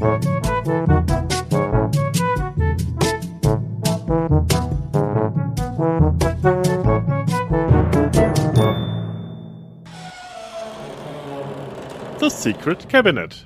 The Secret Cabinet.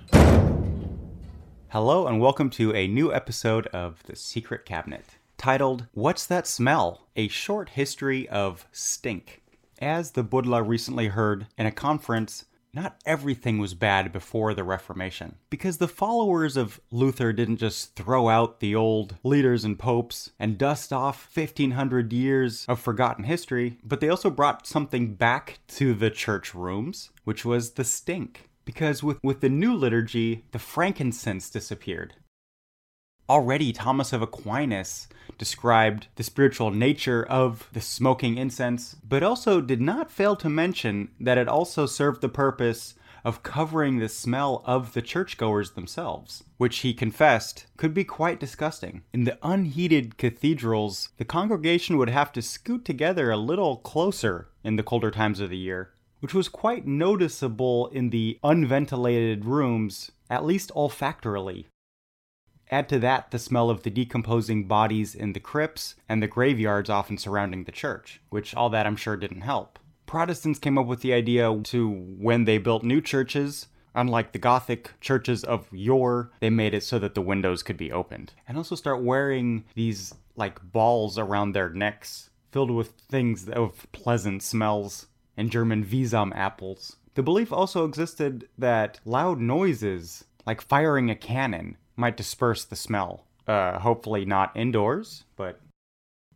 Hello, and welcome to a new episode of The Secret Cabinet, titled What's That Smell? A Short History of Stink. As the Buddler recently heard in a conference, not everything was bad before the Reformation, because the followers of Luther didn't just throw out the old leaders and popes and dust off 1500 years of forgotten history, but they also brought something back to the church rooms, which was the stink because with, with the new liturgy, the frankincense disappeared. Already, Thomas of Aquinas described the spiritual nature of the smoking incense, but also did not fail to mention that it also served the purpose of covering the smell of the churchgoers themselves, which he confessed could be quite disgusting. In the unheated cathedrals, the congregation would have to scoot together a little closer in the colder times of the year which was quite noticeable in the unventilated rooms, at least olfactorily. Add to that the smell of the decomposing bodies in the crypts and the graveyards often surrounding the church, which all that I'm sure didn't help. Protestants came up with the idea to when they built new churches, unlike the Gothic churches of yore, they made it so that the windows could be opened. And also start wearing these like balls around their necks filled with things of pleasant smells and German Bisam apples. The belief also existed that loud noises, like firing a cannon, might disperse the smell. Uh, hopefully not indoors, but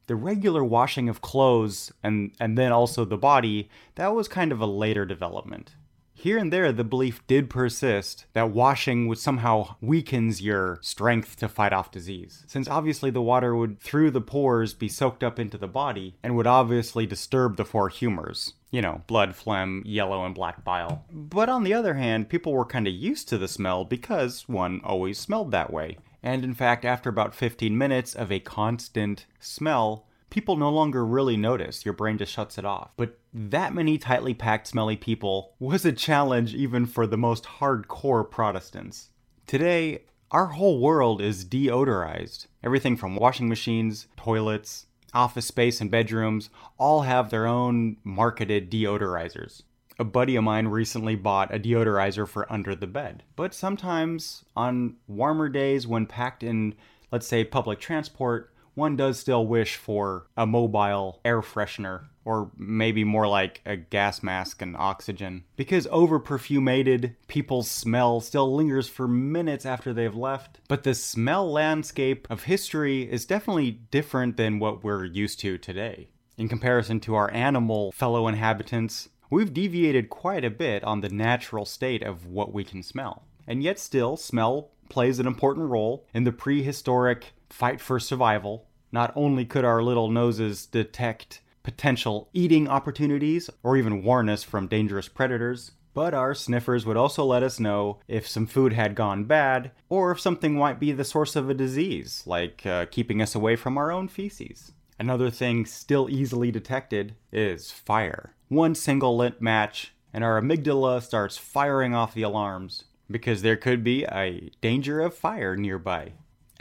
the regular washing of clothes and, and then also the body, that was kind of a later development. Here and there, the belief did persist that washing would somehow weakens your strength to fight off disease, since obviously the water would, through the pores, be soaked up into the body and would obviously disturb the four humors. You know, blood, phlegm, yellow, and black bile. But on the other hand, people were kind of used to the smell because one always smelled that way. And in fact, after about 15 minutes of a constant smell, people no longer really notice. Your brain just shuts it off. But that many tightly packed, smelly people was a challenge even for the most hardcore Protestants. Today, our whole world is deodorized. Everything from washing machines, toilets, office space, and bedrooms all have their own marketed deodorizers. A buddy of mine recently bought a deodorizer for under the bed. But sometimes, on warmer days when packed in, let's say, public transport, one does still wish for a mobile air freshener or maybe more like a gas mask and oxygen. Because over perfumated people's smell still lingers for minutes after they've left. But the smell landscape of history is definitely different than what we're used to today. In comparison to our animal fellow inhabitants, we've deviated quite a bit on the natural state of what we can smell. And yet, still, smell plays an important role in the prehistoric fight for survival. Not only could our little noses detect potential eating opportunities or even warn us from dangerous predators, but our sniffers would also let us know if some food had gone bad or if something might be the source of a disease, like uh, keeping us away from our own feces. Another thing still easily detected is fire. One single lit match, and our amygdala starts firing off the alarms because there could be a danger of fire nearby.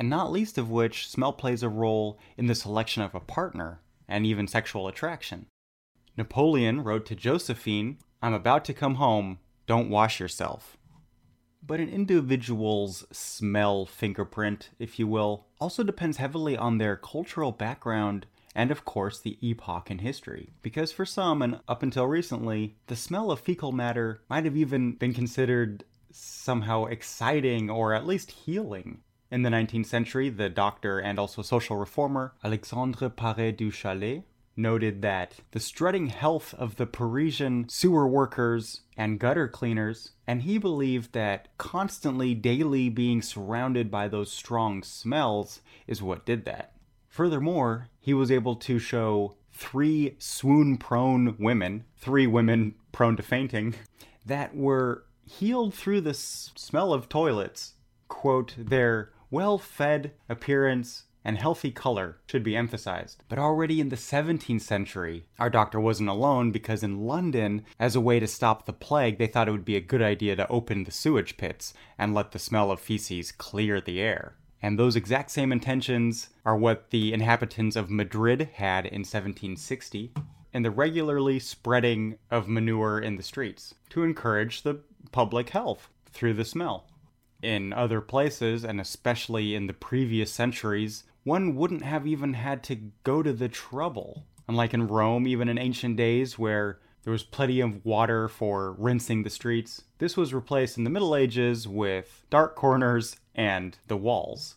And not least of which, smell plays a role in the selection of a partner and even sexual attraction. Napoleon wrote to Josephine, I'm about to come home, don't wash yourself. But an individual's smell fingerprint, if you will, also depends heavily on their cultural background and, of course, the epoch in history. Because for some, and up until recently, the smell of fecal matter might have even been considered somehow exciting or at least healing. In the 19th century, the doctor and also social reformer Alexandre Parent du Châtelet noted that the strutting health of the Parisian sewer workers and gutter cleaners, and he believed that constantly, daily being surrounded by those strong smells is what did that. Furthermore, he was able to show three swoon prone women, three women prone to fainting, that were healed through the s- smell of toilets. Quote, their well fed appearance and healthy color should be emphasized. But already in the 17th century, our doctor wasn't alone because in London, as a way to stop the plague, they thought it would be a good idea to open the sewage pits and let the smell of feces clear the air. And those exact same intentions are what the inhabitants of Madrid had in 1760 in the regularly spreading of manure in the streets to encourage the public health through the smell. In other places, and especially in the previous centuries, one wouldn't have even had to go to the trouble. Unlike in Rome, even in ancient days where there was plenty of water for rinsing the streets, this was replaced in the Middle Ages with dark corners and the walls.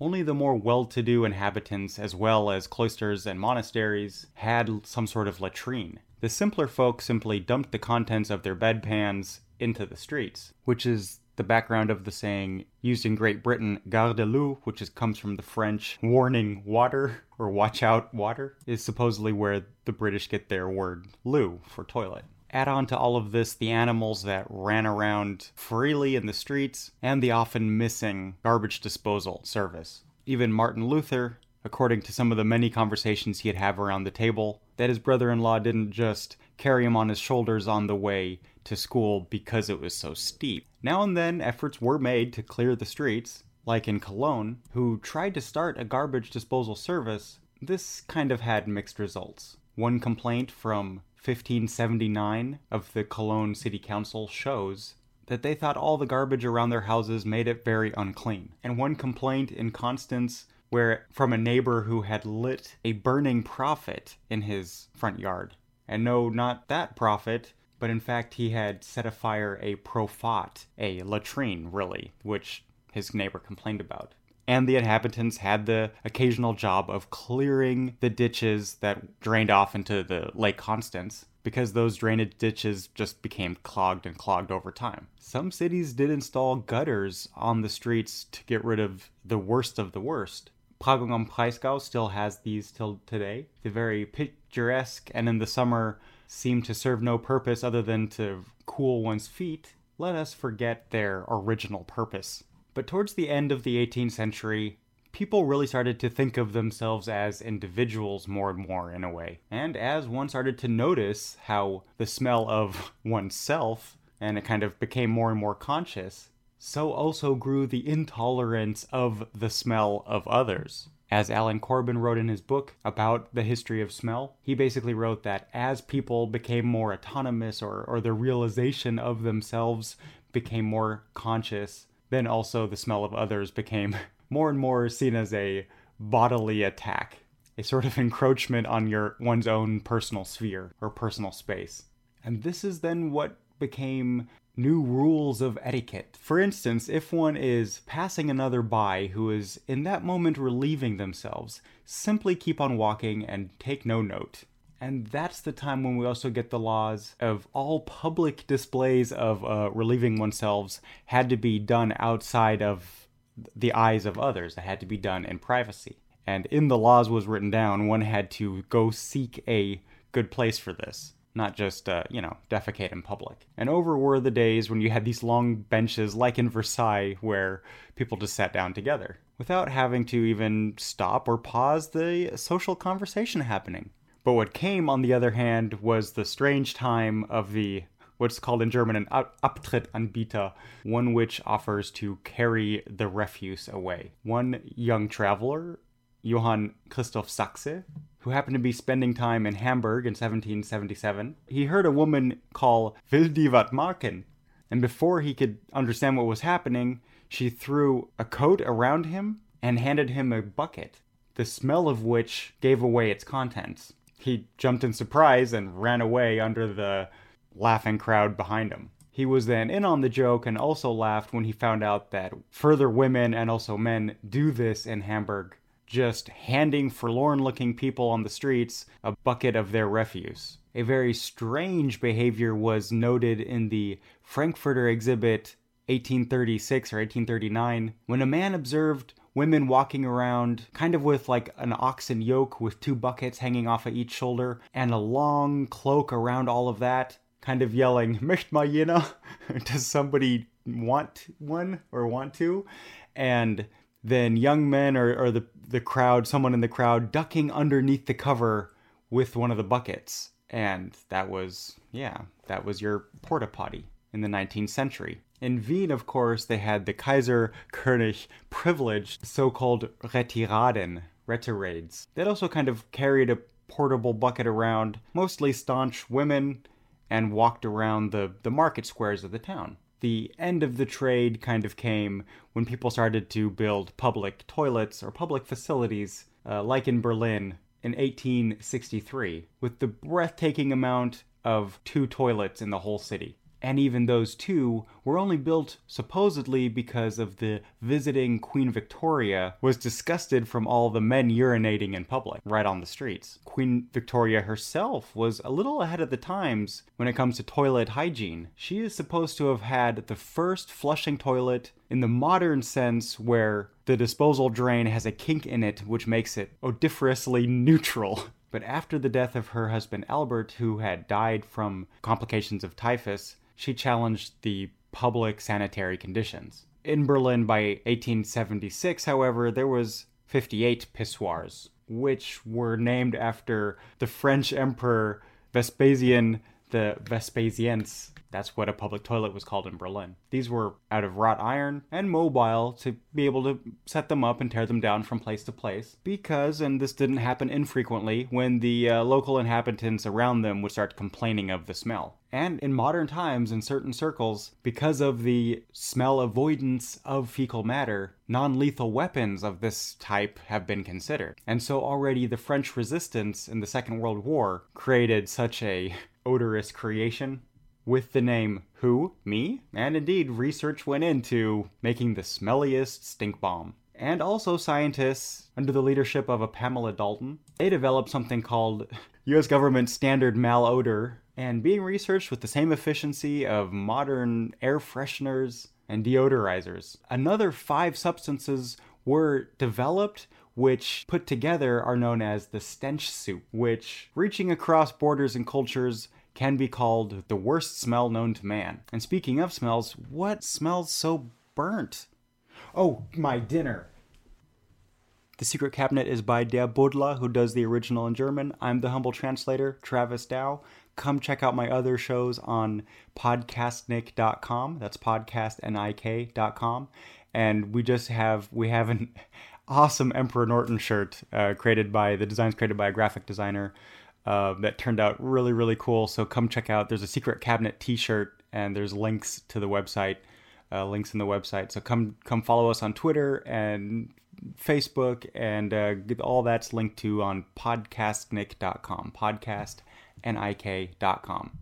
Only the more well to do inhabitants, as well as cloisters and monasteries, had some sort of latrine. The simpler folk simply dumped the contents of their bedpans into the streets, which is the background of the saying used in Great Britain, garde l'eau, which is, comes from the French warning water or watch out water, is supposedly where the British get their word loo for toilet. Add on to all of this the animals that ran around freely in the streets and the often missing garbage disposal service. Even Martin Luther, according to some of the many conversations he'd have around the table, that his brother in law didn't just carry him on his shoulders on the way to school because it was so steep. Now and then, efforts were made to clear the streets, like in Cologne, who tried to start a garbage disposal service. This kind of had mixed results. One complaint from 1579 of the Cologne City Council shows that they thought all the garbage around their houses made it very unclean. And one complaint in Constance where from a neighbor who had lit a burning prophet in his front yard. And no, not that prophet, but in fact he had set afire a profat, a latrine really, which his neighbor complained about. And the inhabitants had the occasional job of clearing the ditches that drained off into the Lake Constance, because those drainage ditches just became clogged and clogged over time. Some cities did install gutters on the streets to get rid of the worst of the worst. Freiburg am Breisgau still has these till today. They're very picturesque and in the summer seem to serve no purpose other than to cool one's feet. Let us forget their original purpose. But towards the end of the 18th century, people really started to think of themselves as individuals more and more in a way. And as one started to notice how the smell of oneself, and it kind of became more and more conscious, so also grew the intolerance of the smell of others. As Alain Corbin wrote in his book about the history of smell, he basically wrote that as people became more autonomous or, or the realization of themselves became more conscious, then also the smell of others became more and more seen as a bodily attack, a sort of encroachment on your one's own personal sphere or personal space. And this is then what became new rules of etiquette. For instance, if one is passing another by who is in that moment relieving themselves, simply keep on walking and take no note. And that's the time when we also get the laws of all public displays of uh, relieving oneself had to be done outside of the eyes of others. It had to be done in privacy. And in the laws was written down, one had to go seek a good place for this not just, uh, you know, defecate in public. And over were the days when you had these long benches, like in Versailles, where people just sat down together without having to even stop or pause the social conversation happening. But what came, on the other hand, was the strange time of the what's called in German an Abtrittanbieter, one which offers to carry the refuse away. One young traveler, Johann Christoph Sachse, who happened to be spending time in Hamburg in 1777, he heard a woman call Will die wat marken? And before he could understand what was happening, she threw a coat around him and handed him a bucket, the smell of which gave away its contents. He jumped in surprise and ran away under the laughing crowd behind him. He was then in on the joke and also laughed when he found out that further women and also men do this in Hamburg, just handing forlorn looking people on the streets a bucket of their refuse. A very strange behavior was noted in the Frankfurter exhibit 1836 or 1839 when a man observed women walking around kind of with like an oxen yoke with two buckets hanging off of each shoulder and a long cloak around all of that kind of yelling, Möcht mal jener? Does somebody want one or want to? And then young men or, or the, the crowd, someone in the crowd, ducking underneath the cover with one of the buckets. And that was, yeah, that was your porta potty in the 19th century. In Wien, of course, they had the Kaiser König privileged so called Retiraden, retirades. They also kind of carried a portable bucket around, mostly staunch women and walked around the, the market squares of the town. The end of the trade kind of came when people started to build public toilets or public facilities, uh, like in Berlin in 1863, with the breathtaking amount of two toilets in the whole city and even those two were only built supposedly because of the visiting Queen Victoria was disgusted from all the men urinating in public right on the streets. Queen Victoria herself was a little ahead of the times when it comes to toilet hygiene. She is supposed to have had the first flushing toilet in the modern sense where the disposal drain has a kink in it which makes it odoriferously neutral. But after the death of her husband Albert, who had died from complications of typhus, she challenged the public sanitary conditions. In Berlin by 1876, however, there was 58 pissoirs, which were named after the French Emperor Vespasian the Vespasiennes that's what a public toilet was called in Berlin. These were out of wrought iron and mobile to be able to set them up and tear them down from place to place. Because, and this didn't happen infrequently, when the uh, local inhabitants around them would start complaining of the smell. And in modern times, in certain circles, because of the smell avoidance of fecal matter, non lethal weapons of this type have been considered. And so already the French resistance in the Second World War created such a odorous creation with the name Who? Me? And indeed, research went into making the smelliest stink bomb. And also, scientists, under the leadership of a Pamela Dalton, they developed something called US government standard malodor, and being researched with the same efficiency of modern air fresheners and deodorizers. Another five substances were developed which put together are known as the stench soup, which, reaching across borders and cultures, can be called the worst smell known to man. And speaking of smells, what smells so burnt? Oh, my dinner. The Secret Cabinet is by Der Buddler, who does the original in German. I'm the humble translator, Travis Dow. Come check out my other shows on podcastnik.com. That's podcastnik.com. And we just have we have an awesome Emperor Norton shirt uh, created by the designs created by a graphic designer uh, that turned out really, really cool. So come check out. There's a secret cabinet T-shirt, and there's links to the website, uh, links in the website. So come come follow us on Twitter and Facebook, and uh, all that's linked to on podcastnik.com, podcastnik.com.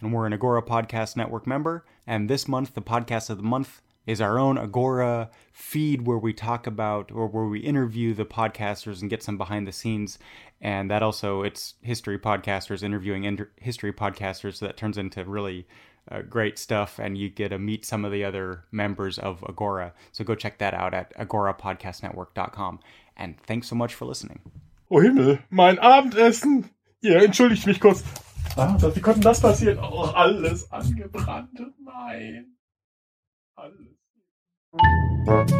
And we're an Agora Podcast Network member. And this month, the podcast of the month is our own Agora feed where we talk about or where we interview the podcasters and get some behind the scenes. And that also, it's history podcasters interviewing inter- history podcasters. So that turns into really uh, great stuff. And you get to meet some of the other members of Agora. So go check that out at agorapodcastnetwork.com. And thanks so much for listening. Oh Himmel, mein Abendessen! Ja, entschuldigt mich kurz. Ah, wie konnte das passieren? Oh, alles angebrannt. Nein. Alles. Musik